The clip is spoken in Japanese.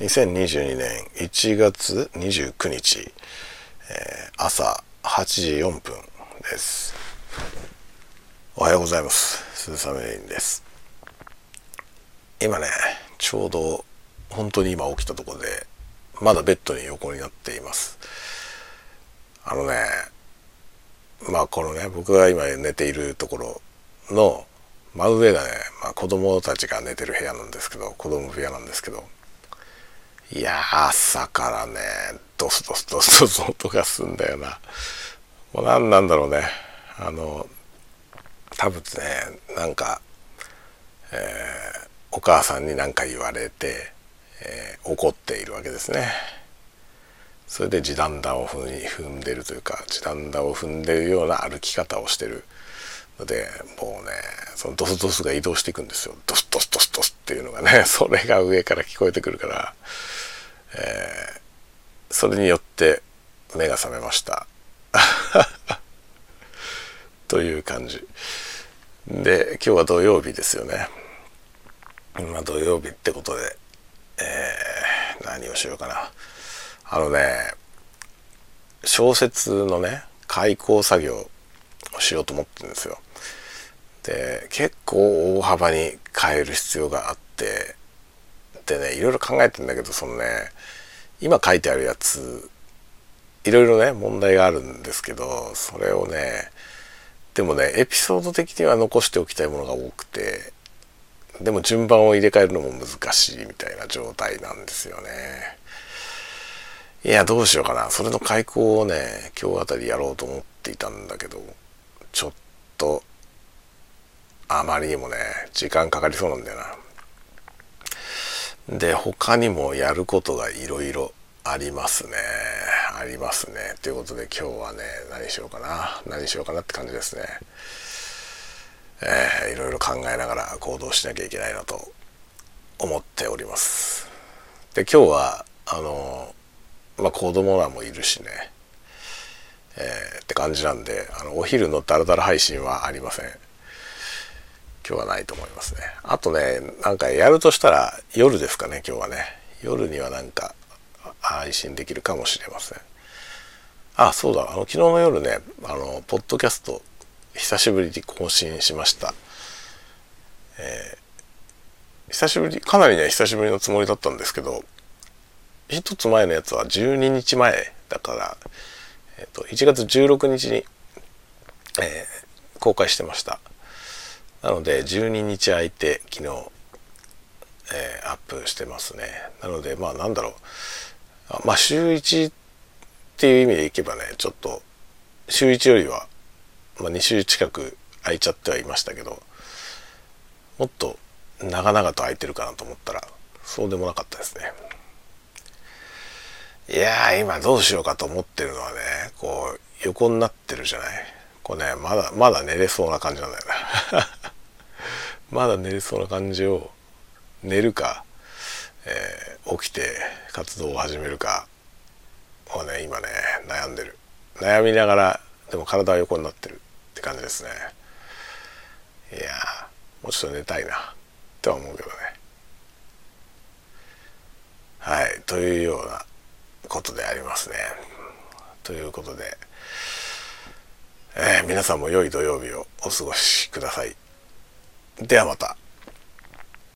2022年1月29日、えー、朝8時4分です。おはようございます。鈴雨レインです。今ねちょうど本当に今起きたところでまだベッドに横になっています。あのねまあこのね僕が今寝ているところの真上がね、まあ、子供たちが寝てる部屋なんですけど子供部屋なんですけどいや朝からねドスドスドスドス音がすんだよな。もう何なんだろうね。あの多分ねなんか、えー、お母さんに何か言われて、えー、怒っているわけですね。それで地団打を踏んでるというか地団打を踏んでるような歩き方をしてるのでもうねそのドスドスが移動していくんですよ。ドスドスドスドスっていうのがねそれが上から聞こえてくるから、えー、それによって目が覚めました。という感じ。で今日は土曜日ですよね。まあ土曜日ってことで、えー、何をしようかな。あのね小説のね開講作業をしようと思ってるんですよ。で結構大幅に変える必要があってでねいろいろ考えてんだけどそのね今書いてあるやついろいろね問題があるんですけどそれをねでもねエピソード的には残しておきたいものが多くてでも順番を入れ替えるのも難しいみたいな状態なんですよね。いや、どうしようかな。それの開口をね、今日あたりやろうと思っていたんだけど、ちょっと、あまりにもね、時間かかりそうなんだよな。で、他にもやることがいろいろありますね。ありますね。ということで今日はね、何しようかな。何しようかなって感じですね。えー、いろいろ考えながら行動しなきゃいけないなと思っております。で、今日は、あの、まあ子供らもいるしね、えー、って感じなんであのお昼のダラダラ配信はありません今日はないと思いますね。あとねなんかやるとしたら夜ですかね今日はね。夜にはなんか配信できるかもしれません。あそうだ。あの昨日の夜ねあのポッドキャスト久しぶりに更新しました。えー、久しぶりかなりね久しぶりのつもりだったんですけど一つ前のやつは12日前だから、えーと、1月16日に、えー、公開してました。なので12日空いて昨日、えー、アップしてますね。なのでまあなんだろう。まあ週1っていう意味でいけばねちょっと週1よりは、まあ、2週近く空いちゃってはいましたけどもっと長々と空いてるかなと思ったらそうでもなかったですね。いやー今どうしようかと思ってるのはねこう横になってるじゃない。こうねまだまだ寝れそうな感じなんだよな。まだ寝れそうな感じを寝るか、えー、起きて活動を始めるかをね今ね悩んでる悩みながらでも体は横になってるって感じですねいやもうちょっと寝たいなって思うけどねはいというようなことでありますね。ということで、えー、皆さんも良い土曜日をお過ごしください。ではまた。